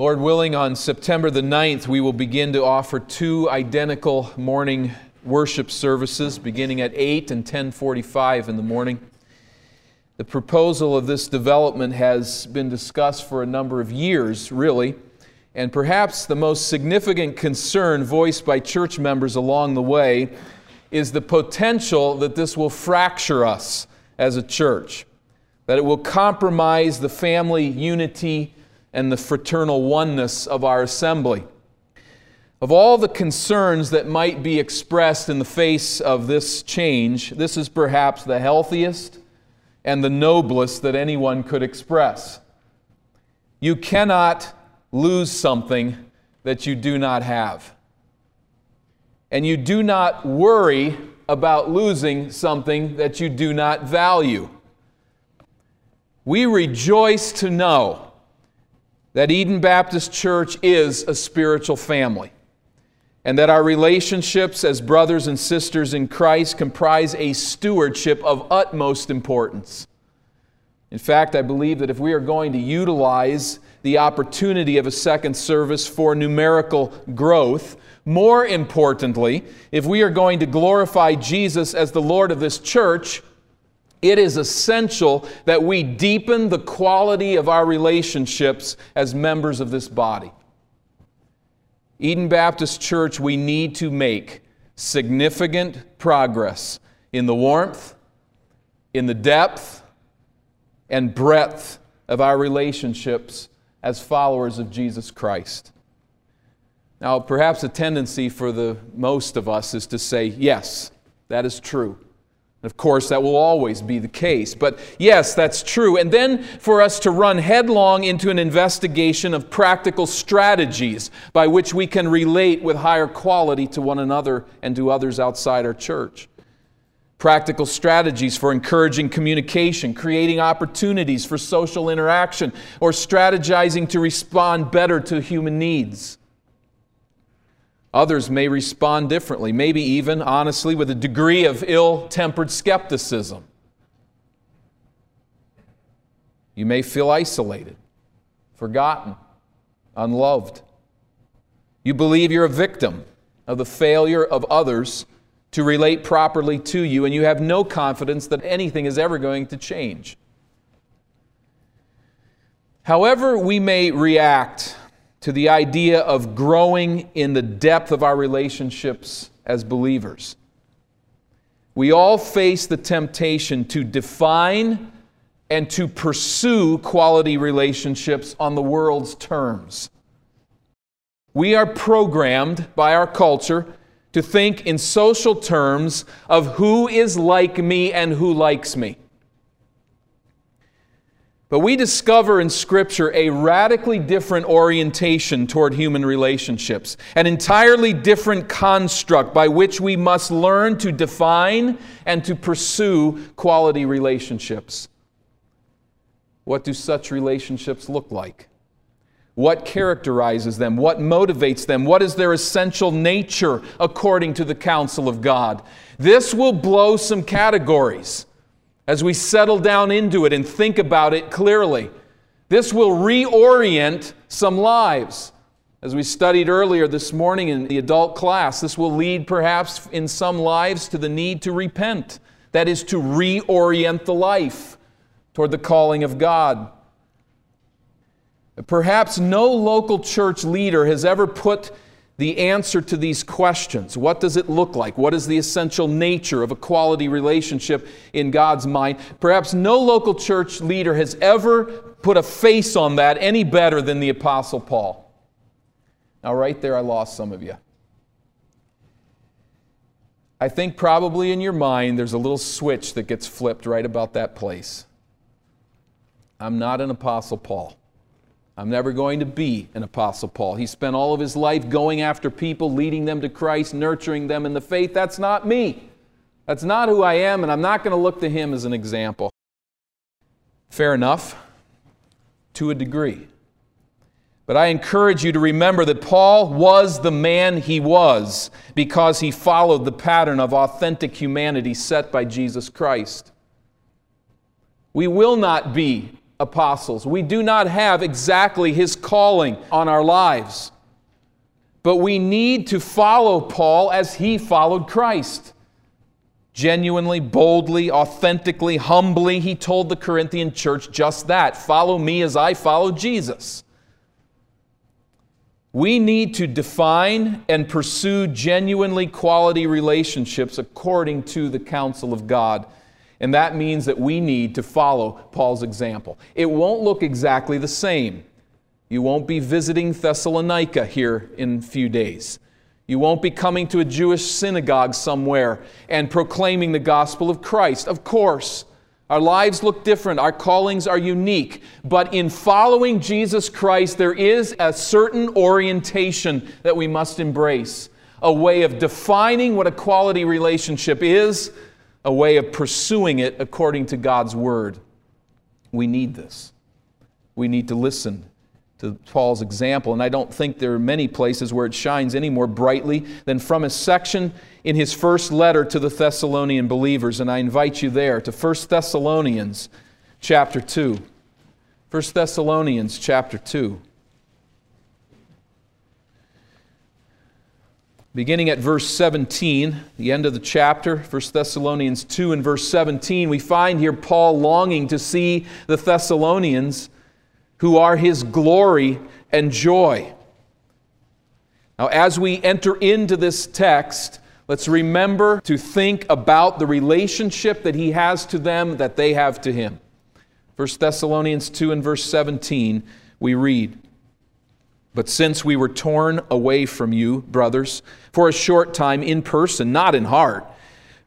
Lord willing, on September the 9th, we will begin to offer two identical morning worship services beginning at 8 and 10:45 in the morning. The proposal of this development has been discussed for a number of years, really, and perhaps the most significant concern voiced by church members along the way is the potential that this will fracture us as a church, that it will compromise the family unity and the fraternal oneness of our assembly. Of all the concerns that might be expressed in the face of this change, this is perhaps the healthiest and the noblest that anyone could express. You cannot lose something that you do not have. And you do not worry about losing something that you do not value. We rejoice to know that Eden Baptist Church is a spiritual family and that our relationships as brothers and sisters in Christ comprise a stewardship of utmost importance. In fact, I believe that if we are going to utilize the opportunity of a second service for numerical growth, more importantly, if we are going to glorify Jesus as the Lord of this church, it is essential that we deepen the quality of our relationships as members of this body. Eden Baptist Church, we need to make significant progress in the warmth, in the depth, and breadth of our relationships as followers of Jesus Christ. Now, perhaps a tendency for the most of us is to say, yes, that is true. Of course, that will always be the case. But yes, that's true. And then for us to run headlong into an investigation of practical strategies by which we can relate with higher quality to one another and to others outside our church. Practical strategies for encouraging communication, creating opportunities for social interaction, or strategizing to respond better to human needs. Others may respond differently, maybe even, honestly, with a degree of ill tempered skepticism. You may feel isolated, forgotten, unloved. You believe you're a victim of the failure of others to relate properly to you, and you have no confidence that anything is ever going to change. However, we may react to the idea of growing in the depth of our relationships as believers. We all face the temptation to define and to pursue quality relationships on the world's terms. We are programmed by our culture to think in social terms of who is like me and who likes me. But we discover in Scripture a radically different orientation toward human relationships, an entirely different construct by which we must learn to define and to pursue quality relationships. What do such relationships look like? What characterizes them? What motivates them? What is their essential nature according to the counsel of God? This will blow some categories as we settle down into it and think about it clearly. This will reorient some lives. As we studied earlier this morning in the adult class, this will lead perhaps in some lives to the need to repent. That is, to reorient the life toward the calling of God. Perhaps no local church leader has ever put the answer to these questions. What does it look like? What is the essential nature of a quality relationship in God's mind? Perhaps no local church leader has ever put a face on that any better than the Apostle Paul. Now, right there, I lost some of you. I think probably in your mind there's a little switch that gets flipped right about that place. I'm not an Apostle Paul. I'm never going to be an Apostle Paul. He spent all of his life going after people, leading them to Christ, nurturing them in the faith. That's not me. That's not who I am, and I'm not going to look to him as an example. Fair enough, to a degree. But I encourage you to remember that Paul was the man he was because he followed the pattern of authentic humanity set by Jesus Christ. We will not be apostles. We do not have exactly his calling on our lives. But we need to follow Paul as he followed Christ. Genuinely, boldly, authentically, humbly, he told the Corinthian church just that follow me as I follow Jesus. We need to define and pursue genuinely quality relationships according to the counsel of God. And that means that we need to follow Paul's example. It won't look exactly the same. You won't be visiting Thessalonica here in a few days. You won't be coming to a Jewish synagogue somewhere and proclaiming the gospel of Christ. Of course, our lives look different, our callings are unique, but in following Jesus Christ, there is a certain orientation that we must embrace a way of defining what a quality relationship is, a way of pursuing it according to God's Word. We need this. We need to listen to Paul's example. And I don't think there are many places where it shines any more brightly than from a section in his first letter to the Thessalonian believers. And I invite you there to 1 Thessalonians chapter 2. 1 Thessalonians chapter 2. Beginning at verse 17, the end of the chapter, 1 Thessalonians 2 and verse 17, we find here Paul longing to see the Thessalonians who are his glory and joy. Now, as we enter into this text, let's remember to think about the relationship that he has to them, that they have to him. 1 Thessalonians 2 and verse 17, we read, But since we were torn away from you, brothers, for a short time in person, not in heart,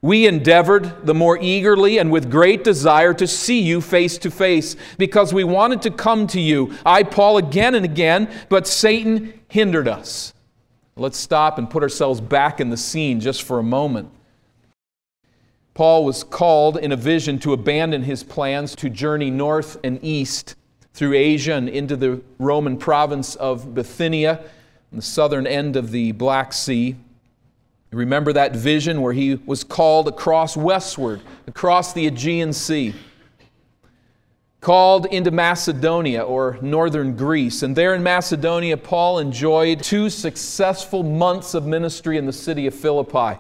we endeavored the more eagerly and with great desire to see you face to face because we wanted to come to you, I, Paul, again and again, but Satan hindered us. Let's stop and put ourselves back in the scene just for a moment. Paul was called in a vision to abandon his plans to journey north and east through Asia and into the Roman province of Bithynia, on the southern end of the Black Sea. Remember that vision where he was called across westward, across the Aegean Sea, called into Macedonia or northern Greece. And there in Macedonia, Paul enjoyed two successful months of ministry in the city of Philippi.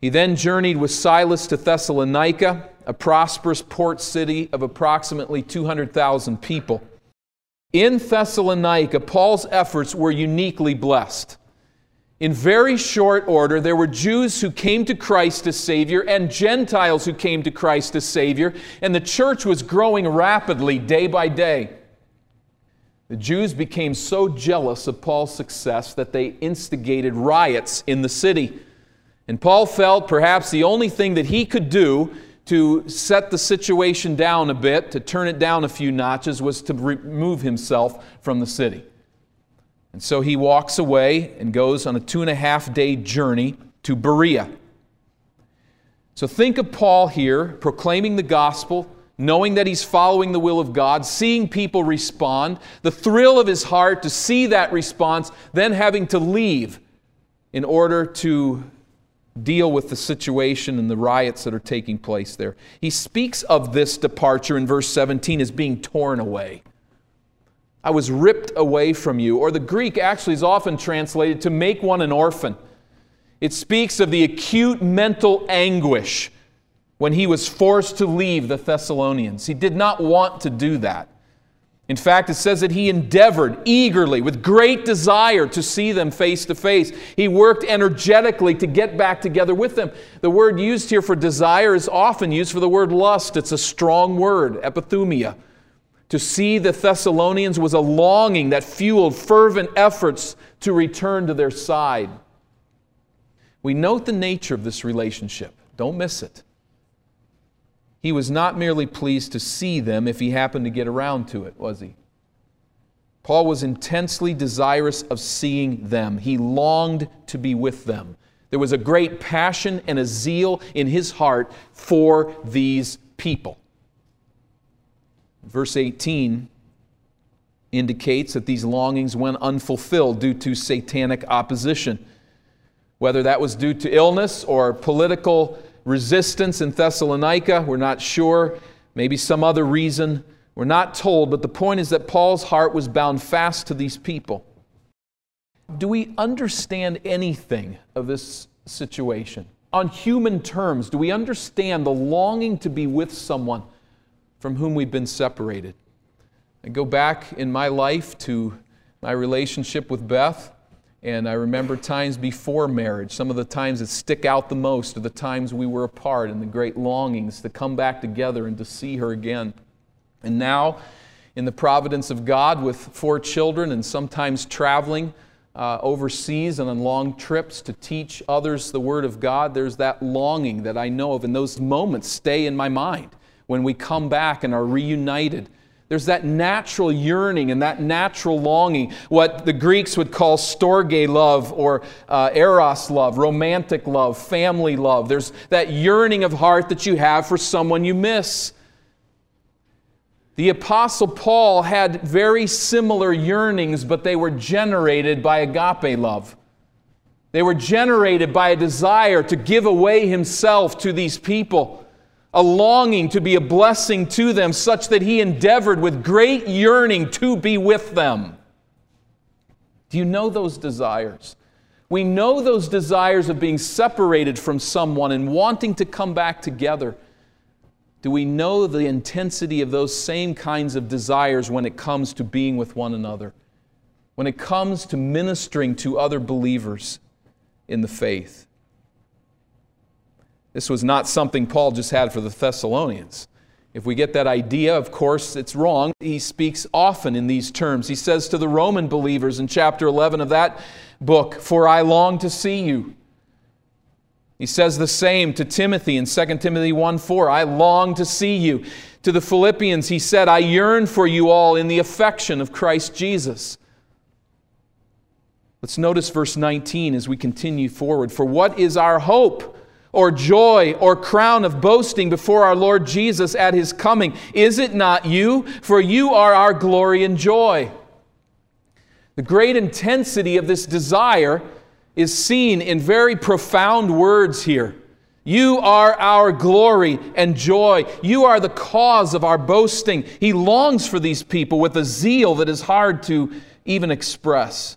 He then journeyed with Silas to Thessalonica, a prosperous port city of approximately 200,000 people. In Thessalonica, Paul's efforts were uniquely blessed. In very short order, there were Jews who came to Christ as Savior and Gentiles who came to Christ as Savior, and the church was growing rapidly day by day. The Jews became so jealous of Paul's success that they instigated riots in the city. And Paul felt perhaps the only thing that he could do to set the situation down a bit, to turn it down a few notches, was to remove himself from the city. And so he walks away and goes on a two and a half day journey to Berea. So think of Paul here proclaiming the gospel, knowing that he's following the will of God, seeing people respond, the thrill of his heart to see that response, then having to leave in order to deal with the situation and the riots that are taking place there. He speaks of this departure in verse 17 as being torn away. I was ripped away from you. Or the Greek actually is often translated to make one an orphan. It speaks of the acute mental anguish when he was forced to leave the Thessalonians. He did not want to do that. In fact, it says that he endeavored eagerly, with great desire, to see them face to face. He worked energetically to get back together with them. The word used here for desire is often used for the word lust. It's a strong word, epithumia. To see the Thessalonians was a longing that fueled fervent efforts to return to their side. We note the nature of this relationship. Don't miss it. He was not merely pleased to see them if he happened to get around to it, was he? Paul was intensely desirous of seeing them. He longed to be with them. There was a great passion and a zeal in his heart for these people. Verse 18 indicates that these longings went unfulfilled due to satanic opposition. Whether that was due to illness or political resistance in Thessalonica, we're not sure. maybe some other reason. We're not told, but the point is that Paul's heart was bound fast to these people. Do we understand anything of this situation? On human terms, do we understand the longing to be with someone from whom we've been separated? I go back in my life to my relationship with Beth, and I remember times before marriage. Some of the times that stick out the most are the times we were apart and the great longings to come back together and to see her again. And now, in the providence of God, with four children and sometimes traveling uh, overseas and on long trips to teach others the Word of God, there's that longing that I know of, and those moments stay in my mind when we come back and are reunited there's that natural yearning and that natural longing, what the Greeks would call storge love or uh, eros love, romantic love, family love. There's that yearning of heart that you have for someone you miss. The Apostle Paul had very similar yearnings, but they were generated by agape love. They were generated by a desire to give away himself to these people a longing to be a blessing to them, such that he endeavored with great yearning to be with them. Do you know those desires? We know those desires of being separated from someone and wanting to come back together. Do we know the intensity of those same kinds of desires when it comes to being with one another? When it comes to ministering to other believers in the faith? This was not something Paul just had for the Thessalonians. If we get that idea, of course, it's wrong. He speaks often in these terms. He says to the Roman believers in chapter 11 of that book, For I long to see you. He says the same to Timothy in 2 Timothy 1 4, I long to see you. To the Philippians, he said, I yearn for you all in the affection of Christ Jesus. Let's notice verse 19 as we continue forward. For what is our hope? Or joy or crown of boasting before our Lord Jesus at his coming? Is it not you? For you are our glory and joy. The great intensity of this desire is seen in very profound words here. You are our glory and joy. You are the cause of our boasting. He longs for these people with a zeal that is hard to even express.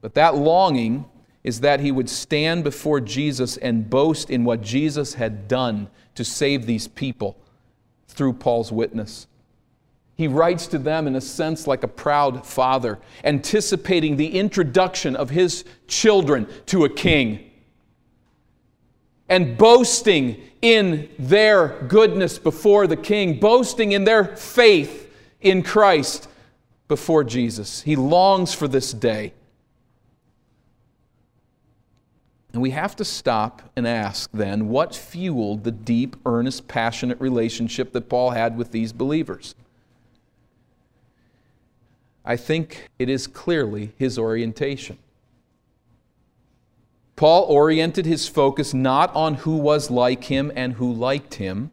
But that longing is that he would stand before Jesus and boast in what Jesus had done to save these people through Paul's witness. He writes to them in a sense like a proud father, anticipating the introduction of his children to a king and boasting in their goodness before the king, boasting in their faith in Christ before Jesus. He longs for this day. And we have to stop and ask then what fueled the deep, earnest, passionate relationship that Paul had with these believers? I think it is clearly his orientation. Paul oriented his focus not on who was like him and who liked him,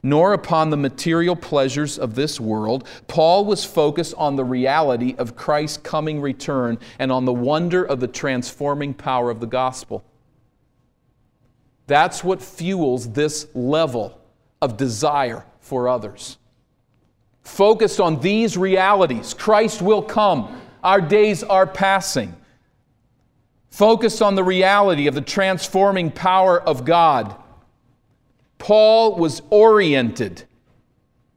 nor upon the material pleasures of this world. Paul was focused on the reality of Christ's coming return and on the wonder of the transforming power of the gospel. That's what fuels this level of desire for others. Focused on these realities Christ will come, our days are passing. Focused on the reality of the transforming power of God. Paul was oriented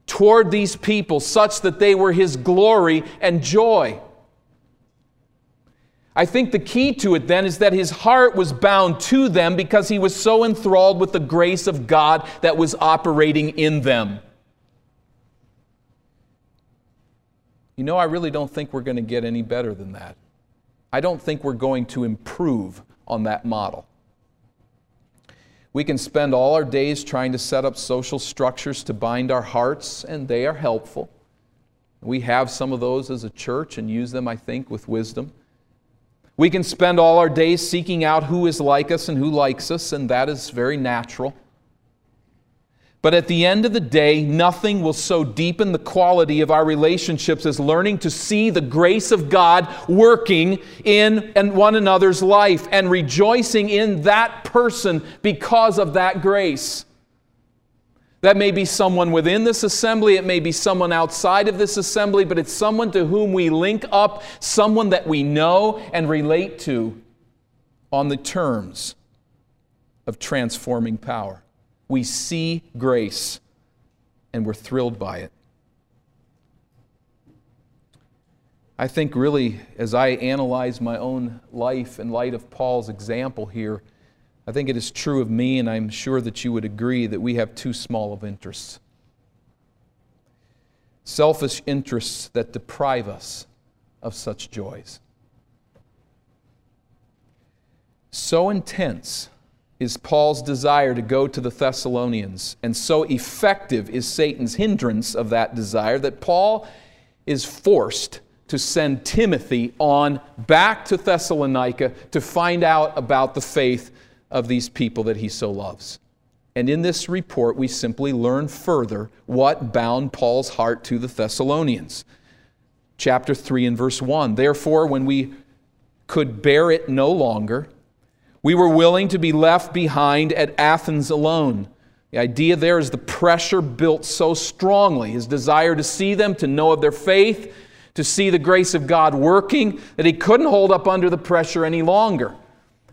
toward these people such that they were his glory and joy. I think the key to it then is that his heart was bound to them because he was so enthralled with the grace of God that was operating in them. You know, I really don't think we're going to get any better than that. I don't think we're going to improve on that model. We can spend all our days trying to set up social structures to bind our hearts, and they are helpful. We have some of those as a church and use them, I think, with wisdom. We can spend all our days seeking out who is like us and who likes us, and that is very natural. But at the end of the day, nothing will so deepen the quality of our relationships as learning to see the grace of God working in and one another's life and rejoicing in that person because of that grace. That may be someone within this assembly, it may be someone outside of this assembly, but it's someone to whom we link up, someone that we know and relate to on the terms of transforming power. We see grace and we're thrilled by it. I think, really, as I analyze my own life in light of Paul's example here, I think it is true of me, and I'm sure that you would agree that we have too small of interests. Selfish interests that deprive us of such joys. So intense is Paul's desire to go to the Thessalonians, and so effective is Satan's hindrance of that desire that Paul is forced to send Timothy on back to Thessalonica to find out about the faith of these people that he so loves. And in this report, we simply learn further what bound Paul's heart to the Thessalonians. Chapter 3 and verse 1 Therefore, when we could bear it no longer, we were willing to be left behind at Athens alone. The idea there is the pressure built so strongly, his desire to see them, to know of their faith, to see the grace of God working, that he couldn't hold up under the pressure any longer.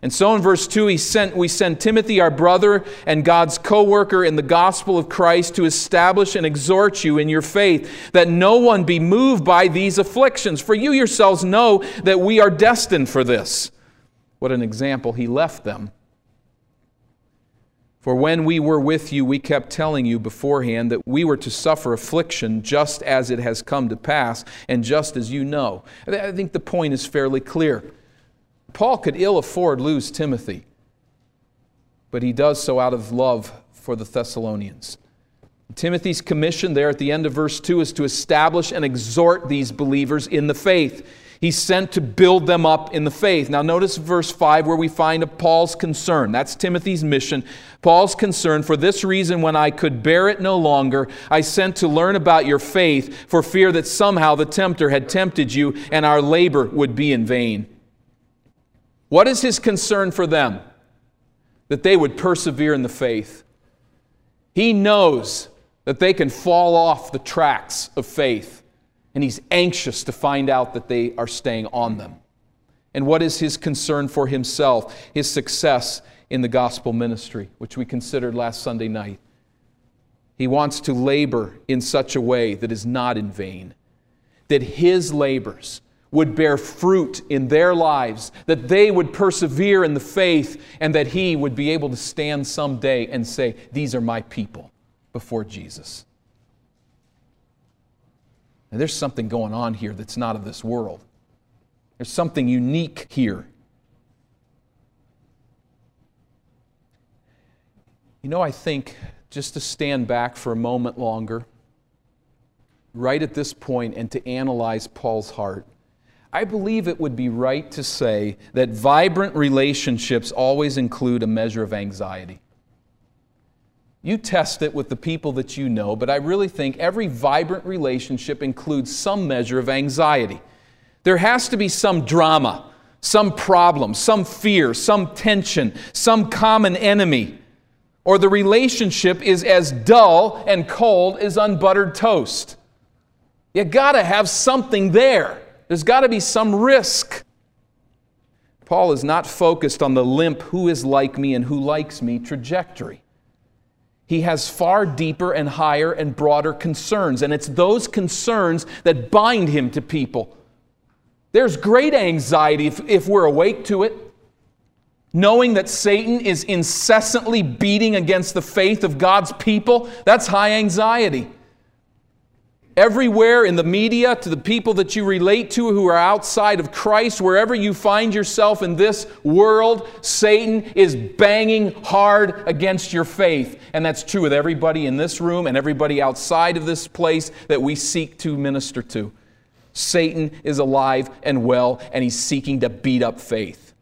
And so in verse 2, he sent, we send Timothy, our brother and God's co worker in the gospel of Christ, to establish and exhort you in your faith, that no one be moved by these afflictions. For you yourselves know that we are destined for this. What an example he left them. For when we were with you, we kept telling you beforehand that we were to suffer affliction just as it has come to pass, and just as you know. I think the point is fairly clear. Paul could ill afford lose Timothy, but he does so out of love for the Thessalonians. Timothy's commission there at the end of verse 2 is to establish and exhort these believers in the faith. He's sent to build them up in the faith. Now, notice verse 5 where we find Paul's concern. That's Timothy's mission. Paul's concern, for this reason, when I could bear it no longer, I sent to learn about your faith, for fear that somehow the tempter had tempted you and our labor would be in vain. What is his concern for them? That they would persevere in the faith. He knows that they can fall off the tracks of faith and he's anxious to find out that they are staying on them. And what is his concern for himself? His success in the gospel ministry, which we considered last Sunday night. He wants to labor in such a way that is not in vain, that his labors would bear fruit in their lives, that they would persevere in the faith, and that he would be able to stand someday and say, These are my people before Jesus. And there's something going on here that's not of this world. There's something unique here. You know, I think just to stand back for a moment longer, right at this point, and to analyze Paul's heart, I believe it would be right to say that vibrant relationships always include a measure of anxiety. You test it with the people that you know, but I really think every vibrant relationship includes some measure of anxiety. There has to be some drama, some problem, some fear, some tension, some common enemy, or the relationship is as dull and cold as unbuttered toast. You gotta have something there. There's gotta be some risk. Paul is not focused on the limp, who is like me and who likes me trajectory he has far deeper and higher and broader concerns. And it's those concerns that bind him to people. There's great anxiety if, if we're awake to it. Knowing that Satan is incessantly beating against the faith of God's people, that's high anxiety everywhere in the media, to the people that you relate to who are outside of Christ, wherever you find yourself in this world, Satan is banging hard against your faith. And that's true with everybody in this room and everybody outside of this place that we seek to minister to. Satan is alive and well, and he's seeking to beat up faith.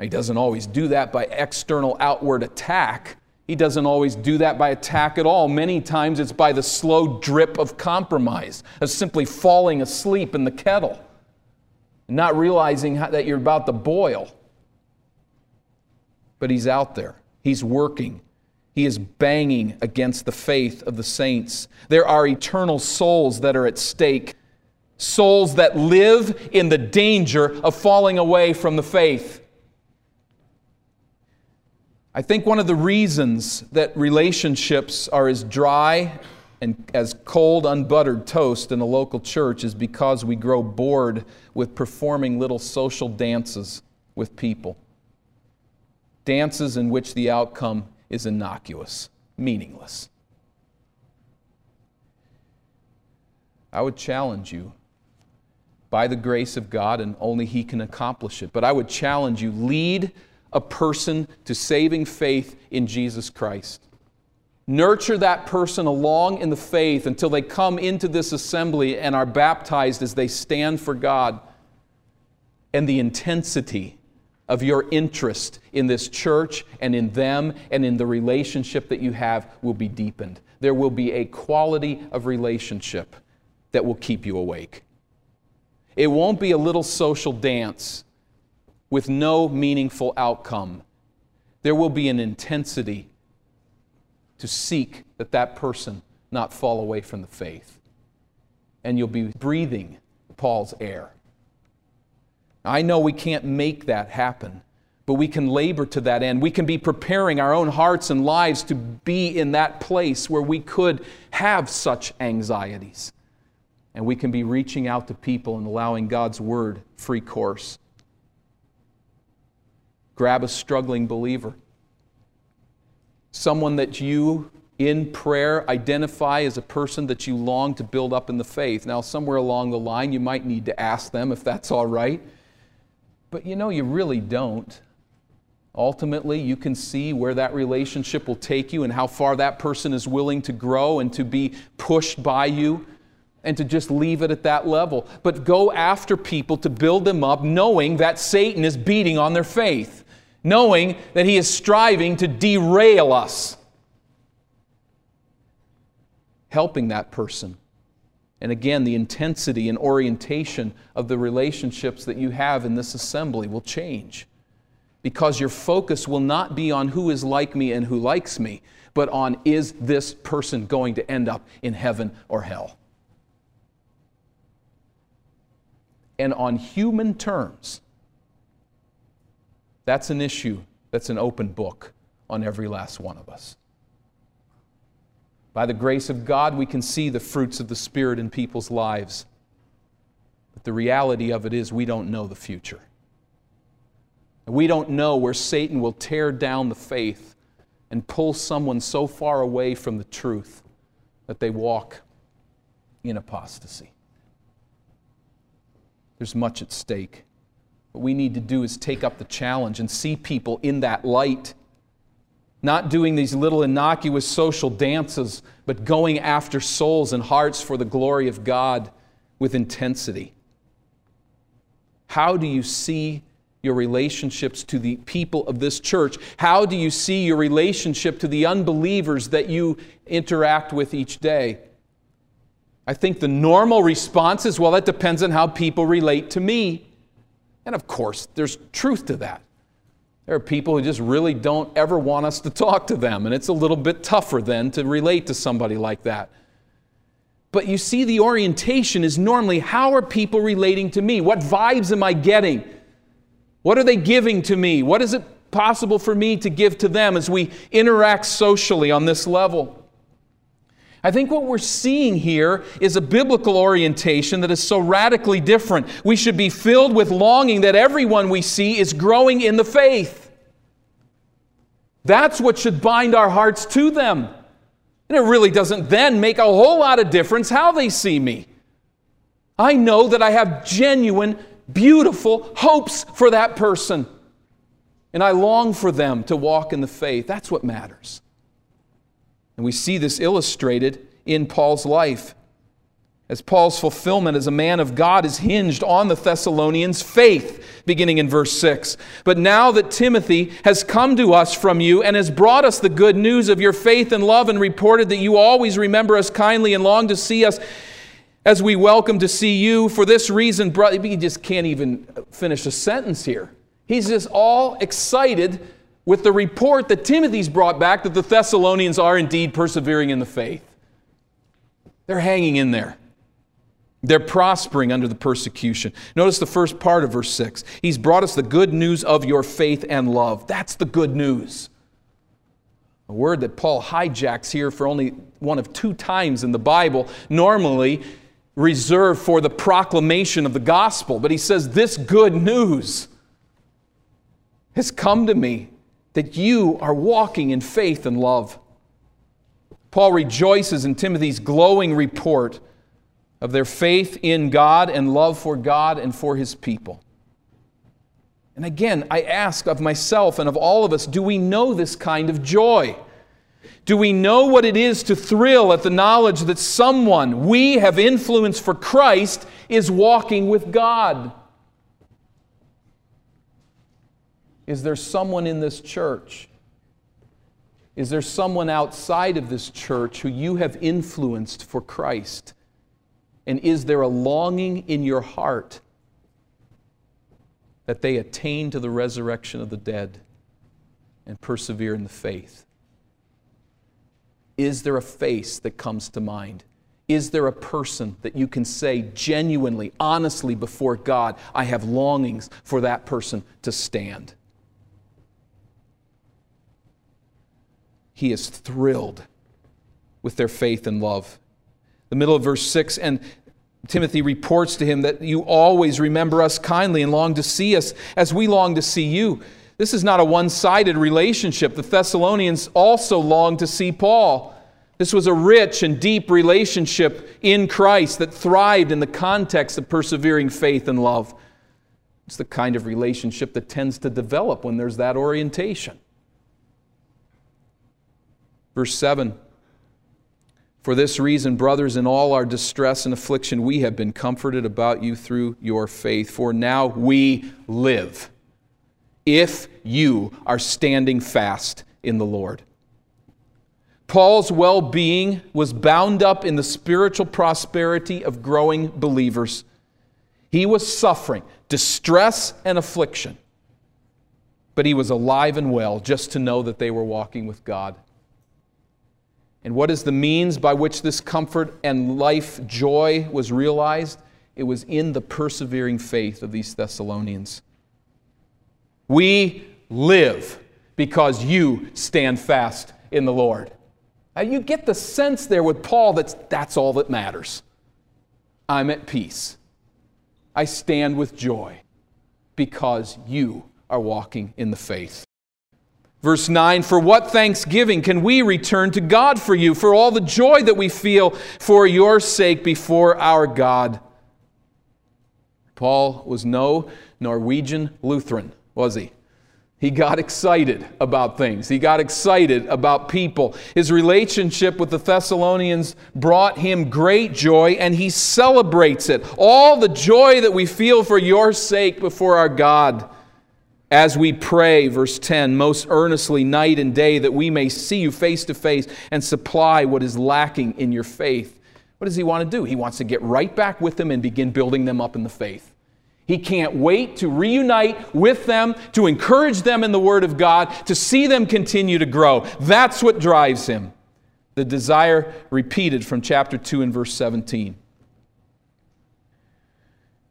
He doesn't always do that by external outward attack, he doesn't always do that by attack at all. Many times it's by the slow drip of compromise, of simply falling asleep in the kettle, not realizing how, that you're about to boil. But he's out there, he's working, He is banging against the faith of the saints. There are eternal souls that are at stake, souls that live in the danger of falling away from the faith. I think one of the reasons that relationships are as dry and as cold, unbuttered toast in a local church is because we grow bored with performing little social dances with people. Dances in which the outcome is innocuous, meaningless. I would challenge you by the grace of God, and only He can accomplish it. But I would challenge you lead a person to saving faith in Jesus Christ. Nurture that person along in the faith until they come into this assembly and are baptized as they stand for God. And the intensity of your interest in this church and in them and in the relationship that you have will be deepened. There will be a quality of relationship that will keep you awake. It won't be a little social dance with no meaningful outcome. There will be an intensity to seek that that person not fall away from the faith. And you'll be breathing Paul's air. I know we can't make that happen, but we can labor to that end. We can be preparing our own hearts and lives to be in that place where we could have such anxieties. And we can be reaching out to people and allowing God's word free course. Grab a struggling believer, someone that you in prayer identify as a person that you long to build up in the faith. Now, somewhere along the line, you might need to ask them if that's all right. But you know, you really don't. Ultimately, you can see where that relationship will take you and how far that person is willing to grow and to be pushed by you and to just leave it at that level. But go after people to build them up, knowing that Satan is beating on their faith knowing that he is striving to derail us. Helping that person. And again, the intensity and orientation of the relationships that you have in this assembly will change. Because your focus will not be on who is like me and who likes me, but on is this person going to end up in heaven or hell? And on human terms, that's an issue that's an open book on every last one of us. By the grace of God, we can see the fruits of the Spirit in people's lives. But the reality of it is, we don't know the future. We don't know where Satan will tear down the faith and pull someone so far away from the truth that they walk in apostasy. There's much at stake. What we need to do is take up the challenge and see people in that light. Not doing these little innocuous social dances, but going after souls and hearts for the glory of God with intensity. How do you see your relationships to the people of this church? How do you see your relationship to the unbelievers that you interact with each day? I think the normal response is well, that depends on how people relate to me. And of course, there's truth to that. There are people who just really don't ever want us to talk to them, and it's a little bit tougher then to relate to somebody like that. But you see, the orientation is normally how are people relating to me? What vibes am I getting? What are they giving to me? What is it possible for me to give to them as we interact socially on this level? I think what we're seeing here is a biblical orientation that is so radically different. We should be filled with longing that everyone we see is growing in the faith. That's what should bind our hearts to them. And it really doesn't then make a whole lot of difference how they see me. I know that I have genuine, beautiful hopes for that person. And I long for them to walk in the faith. That's what matters. And we see this illustrated in Paul's life. As Paul's fulfillment as a man of God is hinged on the Thessalonians' faith, beginning in verse 6. But now that Timothy has come to us from you and has brought us the good news of your faith and love and reported that you always remember us kindly and long to see us as we welcome to see you, for this reason, brother, he just can't even finish a sentence here. He's just all excited with the report that Timothy's brought back that the Thessalonians are indeed persevering in the faith. They're hanging in there. They're prospering under the persecution. Notice the first part of verse 6. He's brought us the good news of your faith and love. That's the good news. A word that Paul hijacks here for only one of two times in the Bible, normally reserved for the proclamation of the gospel. But he says, This good news has come to me that you are walking in faith and love. Paul rejoices in Timothy's glowing report of their faith in God and love for God and for his people. And again, I ask of myself and of all of us do we know this kind of joy? Do we know what it is to thrill at the knowledge that someone we have influenced for Christ is walking with God? Is there someone in this church? Is there someone outside of this church who you have influenced for Christ? And is there a longing in your heart that they attain to the resurrection of the dead and persevere in the faith? Is there a face that comes to mind? Is there a person that you can say genuinely, honestly before God, I have longings for that person to stand? He is thrilled with their faith and love. The middle of verse 6 and Timothy reports to him that you always remember us kindly and long to see us as we long to see you. This is not a one sided relationship. The Thessalonians also longed to see Paul. This was a rich and deep relationship in Christ that thrived in the context of persevering faith and love. It's the kind of relationship that tends to develop when there's that orientation. Verse 7 for this reason, brothers, in all our distress and affliction, we have been comforted about you through your faith. For now we live if you are standing fast in the Lord. Paul's well being was bound up in the spiritual prosperity of growing believers. He was suffering distress and affliction, but he was alive and well just to know that they were walking with God. And what is the means by which this comfort and life joy was realized? It was in the persevering faith of these Thessalonians. We live because you stand fast in the Lord. Now you get the sense there with Paul that that's all that matters. I'm at peace. I stand with joy because you are walking in the faith. Verse 9, for what thanksgiving can we return to God for you, for all the joy that we feel for your sake before our God? Paul was no Norwegian Lutheran, was he? He got excited about things. He got excited about people. His relationship with the Thessalonians brought him great joy, and he celebrates it. All the joy that we feel for your sake before our God as we pray, verse 10, most earnestly night and day, that we may see you face to face and supply what is lacking in your faith. What does he want to do? He wants to get right back with them and begin building them up in the faith. He can't wait to reunite with them, to encourage them in the Word of God, to see them continue to grow. That's what drives him. The desire repeated from chapter 2 and verse 17.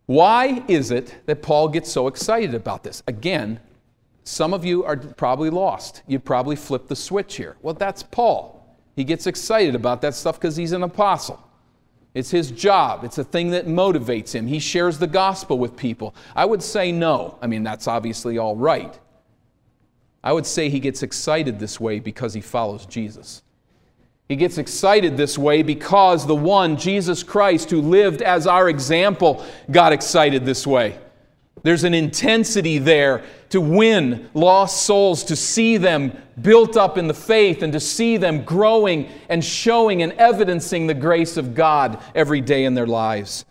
Why is it that Paul gets so excited about this? Again, some of you are probably lost. You probably flipped the switch here. Well, that's Paul. He gets excited about that stuff because he's an apostle. It's his job. It's a thing that motivates him. He shares the gospel with people. I would say no. I mean, that's obviously all right. I would say he gets excited this way because he follows Jesus. He gets excited this way because the one, Jesus Christ, who lived as our example, got excited this way. There's an intensity there to win lost souls, to see them built up in the faith, and to see them growing and showing and evidencing the grace of God every day in their lives.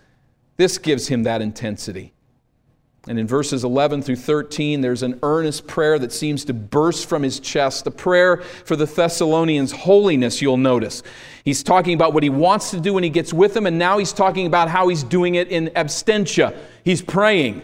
This gives him that intensity. And in verses 11 through 13, there's an earnest prayer that seems to burst from his chest, a prayer for the Thessalonians' holiness, you'll notice. He's talking about what he wants to do when he gets with them, and now he's talking about how he's doing it in absentia. He's praying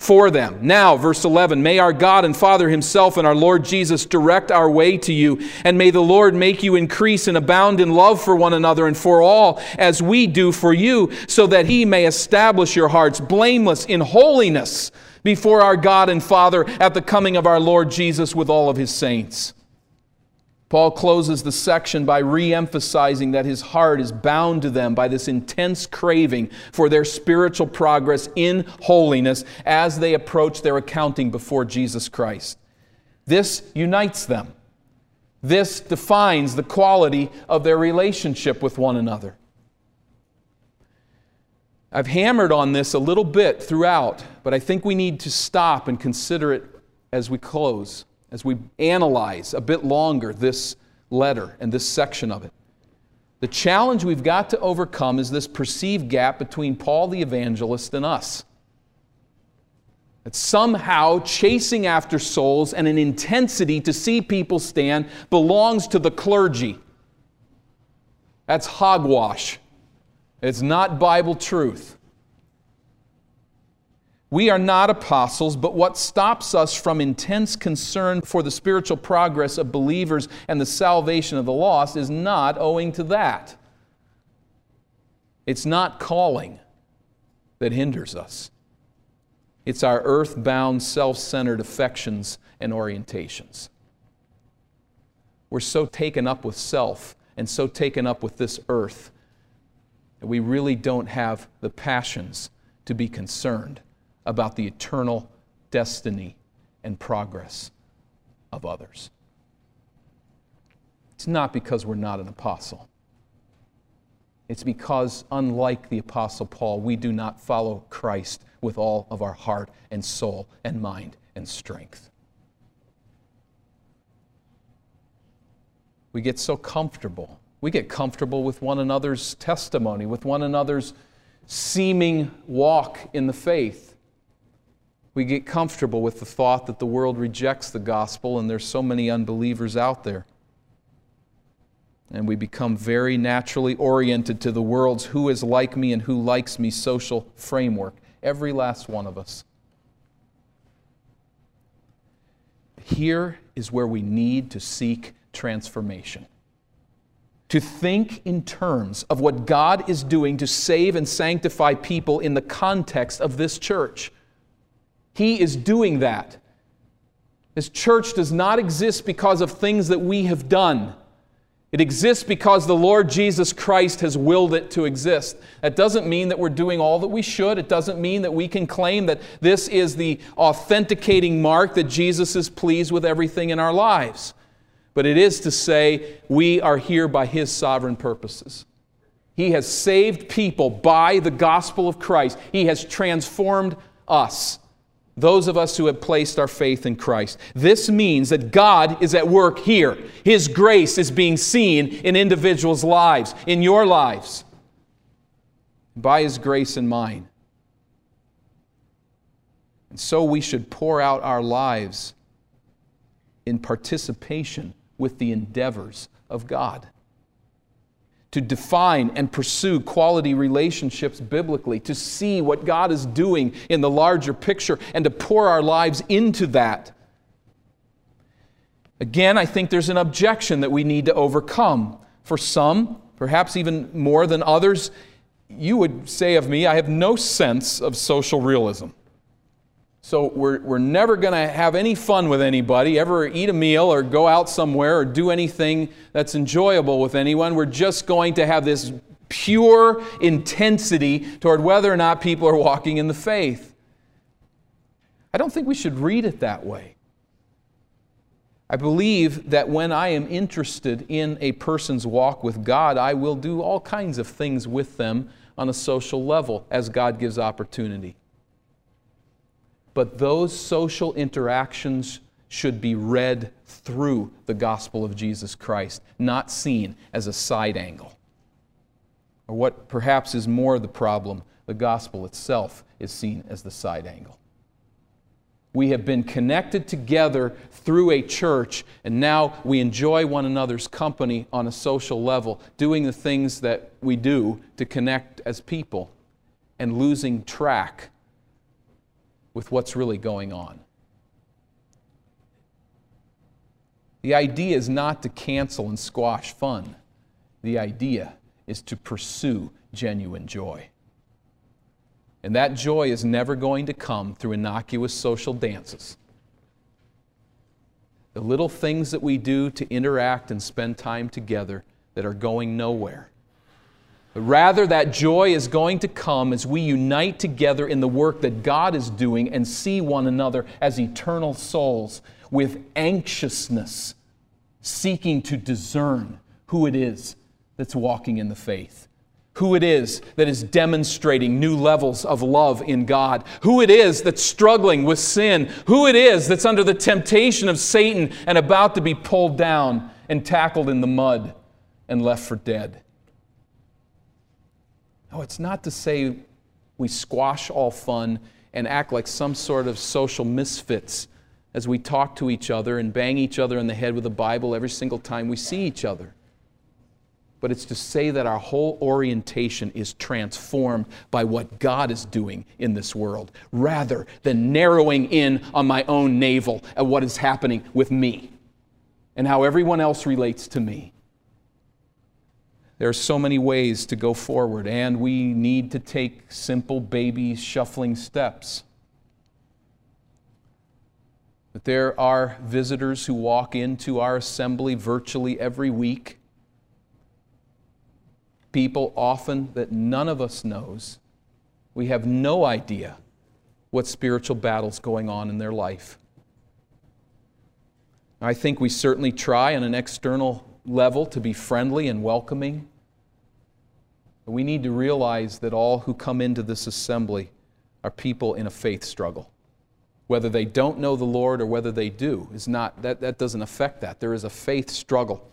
for them. Now, verse 11, may our God and Father Himself and our Lord Jesus direct our way to you, and may the Lord make you increase and abound in love for one another and for all, as we do for you, so that He may establish your hearts blameless in holiness before our God and Father at the coming of our Lord Jesus with all of His saints. Paul closes the section by re emphasizing that his heart is bound to them by this intense craving for their spiritual progress in holiness as they approach their accounting before Jesus Christ. This unites them. This defines the quality of their relationship with one another. I've hammered on this a little bit throughout, but I think we need to stop and consider it as we close as we analyze a bit longer this letter and this section of it. The challenge we've got to overcome is this perceived gap between Paul the evangelist and us. That somehow chasing after souls and an intensity to see people stand belongs to the clergy. That's hogwash. It's not Bible truth. We are not apostles, but what stops us from intense concern for the spiritual progress of believers and the salvation of the lost is not owing to that. It's not calling that hinders us, it's our earth-bound, self centered affections and orientations. We're so taken up with self and so taken up with this earth that we really don't have the passions to be concerned about the eternal destiny and progress of others. It's not because we're not an apostle. It's because, unlike the Apostle Paul, we do not follow Christ with all of our heart and soul and mind and strength. We get so comfortable. We get comfortable with one another's testimony, with one another's seeming walk in the faith. We get comfortable with the thought that the world rejects the gospel and there's so many unbelievers out there. And we become very naturally oriented to the world's who is like me and who likes me social framework. Every last one of us. Here is where we need to seek transformation. To think in terms of what God is doing to save and sanctify people in the context of this church. He is doing that. This church does not exist because of things that we have done. It exists because the Lord Jesus Christ has willed it to exist. That doesn't mean that we're doing all that we should. It doesn't mean that we can claim that this is the authenticating mark that Jesus is pleased with everything in our lives. But it is to say we are here by His sovereign purposes. He has saved people by the gospel of Christ, He has transformed us those of us who have placed our faith in Christ. This means that God is at work here. His grace is being seen in individuals' lives, in your lives, by His grace and mine. And so we should pour out our lives in participation with the endeavors of God to define and pursue quality relationships biblically, to see what God is doing in the larger picture, and to pour our lives into that. Again, I think there's an objection that we need to overcome. For some, perhaps even more than others, you would say of me, I have no sense of social realism. So we're, we're never going to have any fun with anybody, ever eat a meal or go out somewhere or do anything that's enjoyable with anyone. We're just going to have this pure intensity toward whether or not people are walking in the faith. I don't think we should read it that way. I believe that when I am interested in a person's walk with God, I will do all kinds of things with them on a social level as God gives opportunity. But those social interactions should be read through the gospel of Jesus Christ, not seen as a side angle. Or what perhaps is more the problem, the gospel itself is seen as the side angle. We have been connected together through a church, and now we enjoy one another's company on a social level, doing the things that we do to connect as people, and losing track with what's really going on. The idea is not to cancel and squash fun. The idea is to pursue genuine joy. And that joy is never going to come through innocuous social dances. The little things that we do to interact and spend time together that are going nowhere. Rather, that joy is going to come as we unite together in the work that God is doing and see one another as eternal souls with anxiousness, seeking to discern who it is that's walking in the faith who it is that is demonstrating new levels of love in God, who it is that's struggling with sin, who it is that's under the temptation of Satan and about to be pulled down and tackled in the mud and left for dead. No, it's not to say we squash all fun and act like some sort of social misfits as we talk to each other and bang each other in the head with the Bible every single time we see each other but it's to say that our whole orientation is transformed by what God is doing in this world, rather than narrowing in on my own navel at what is happening with me and how everyone else relates to me. There are so many ways to go forward, and we need to take simple baby shuffling steps. But there are visitors who walk into our assembly virtually every week people often that none of us knows. We have no idea what spiritual battle's going on in their life. I think we certainly try on an external level to be friendly and welcoming. We need to realize that all who come into this assembly are people in a faith struggle. Whether they don't know the Lord or whether they do is not that, that doesn't affect that. There is a faith struggle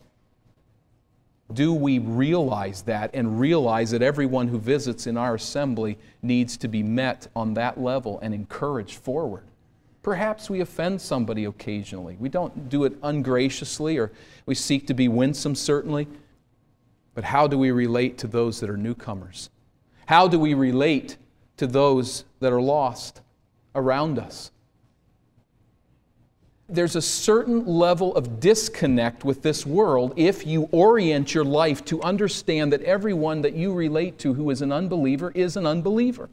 do we realize that and realize that everyone who visits in our assembly needs to be met on that level and encouraged forward? Perhaps we offend somebody occasionally. We don't do it ungraciously or we seek to be winsome, certainly. But how do we relate to those that are newcomers? How do we relate to those that are lost around us? there's a certain level of disconnect with this world if you orient your life to understand that everyone that you relate to who is an unbeliever is an unbeliever.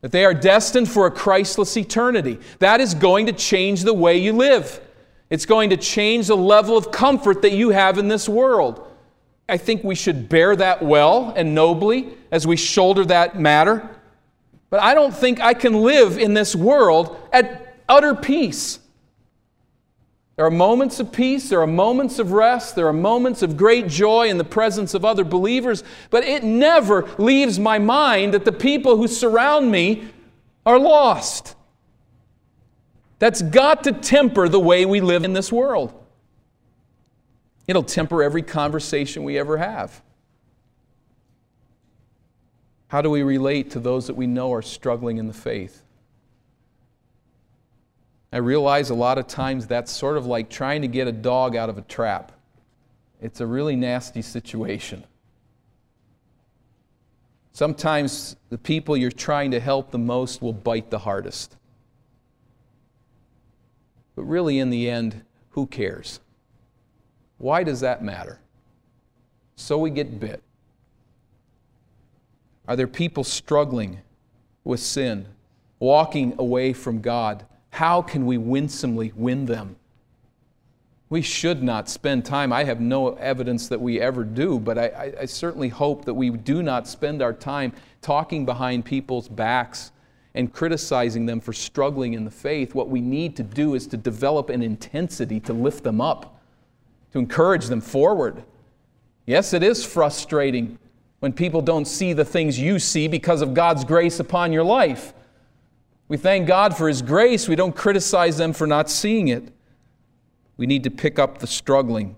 That they are destined for a Christless eternity. That is going to change the way you live. It's going to change the level of comfort that you have in this world. I think we should bear that well and nobly as we shoulder that matter. But I don't think I can live in this world at utter peace. There are moments of peace, there are moments of rest, there are moments of great joy in the presence of other believers, but it never leaves my mind that the people who surround me are lost. That's got to temper the way we live in this world. It'll temper every conversation we ever have. How do we relate to those that we know are struggling in the faith? I realize a lot of times that's sort of like trying to get a dog out of a trap. It's a really nasty situation. Sometimes the people you're trying to help the most will bite the hardest. But really, in the end, who cares? Why does that matter? So we get bit. Are there people struggling with sin, walking away from God? How can we winsomely win them? We should not spend time. I have no evidence that we ever do, but I, I, certainly hope that we do not spend our time talking behind people's backs and criticizing them for struggling in the faith. What we need to do is to develop an intensity to lift them up, to encourage them forward. Yes, it is frustrating when people don't see the things you see because of God's grace upon your life. We thank God for His grace. We don't criticize them for not seeing it. We need to pick up the struggling.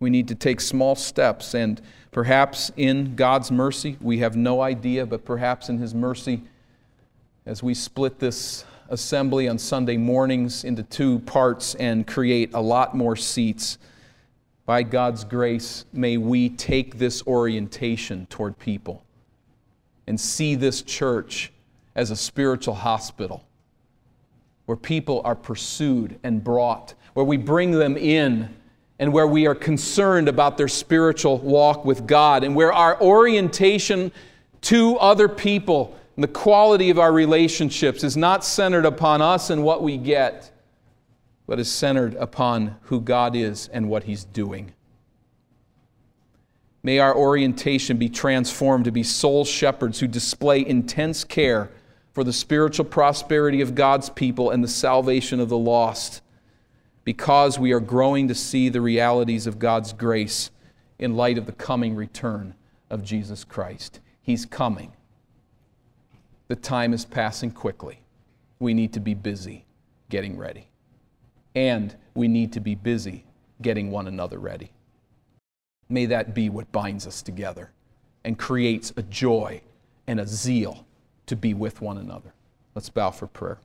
We need to take small steps, and perhaps in God's mercy, we have no idea, but perhaps in His mercy, as we split this assembly on Sunday mornings into two parts and create a lot more seats, by God's grace, may we take this orientation toward people and see this church as a spiritual hospital where people are pursued and brought, where we bring them in and where we are concerned about their spiritual walk with God, and where our orientation to other people the quality of our relationships is not centered upon us and what we get, but is centered upon who God is and what He's doing. May our orientation be transformed to be soul shepherds who display intense care for the spiritual prosperity of God's people and the salvation of the lost because we are growing to see the realities of God's grace in light of the coming return of Jesus Christ. He's coming. The time is passing quickly. We need to be busy getting ready. And we need to be busy getting one another ready. May that be what binds us together and creates a joy and a zeal to be with one another. Let's bow for prayer.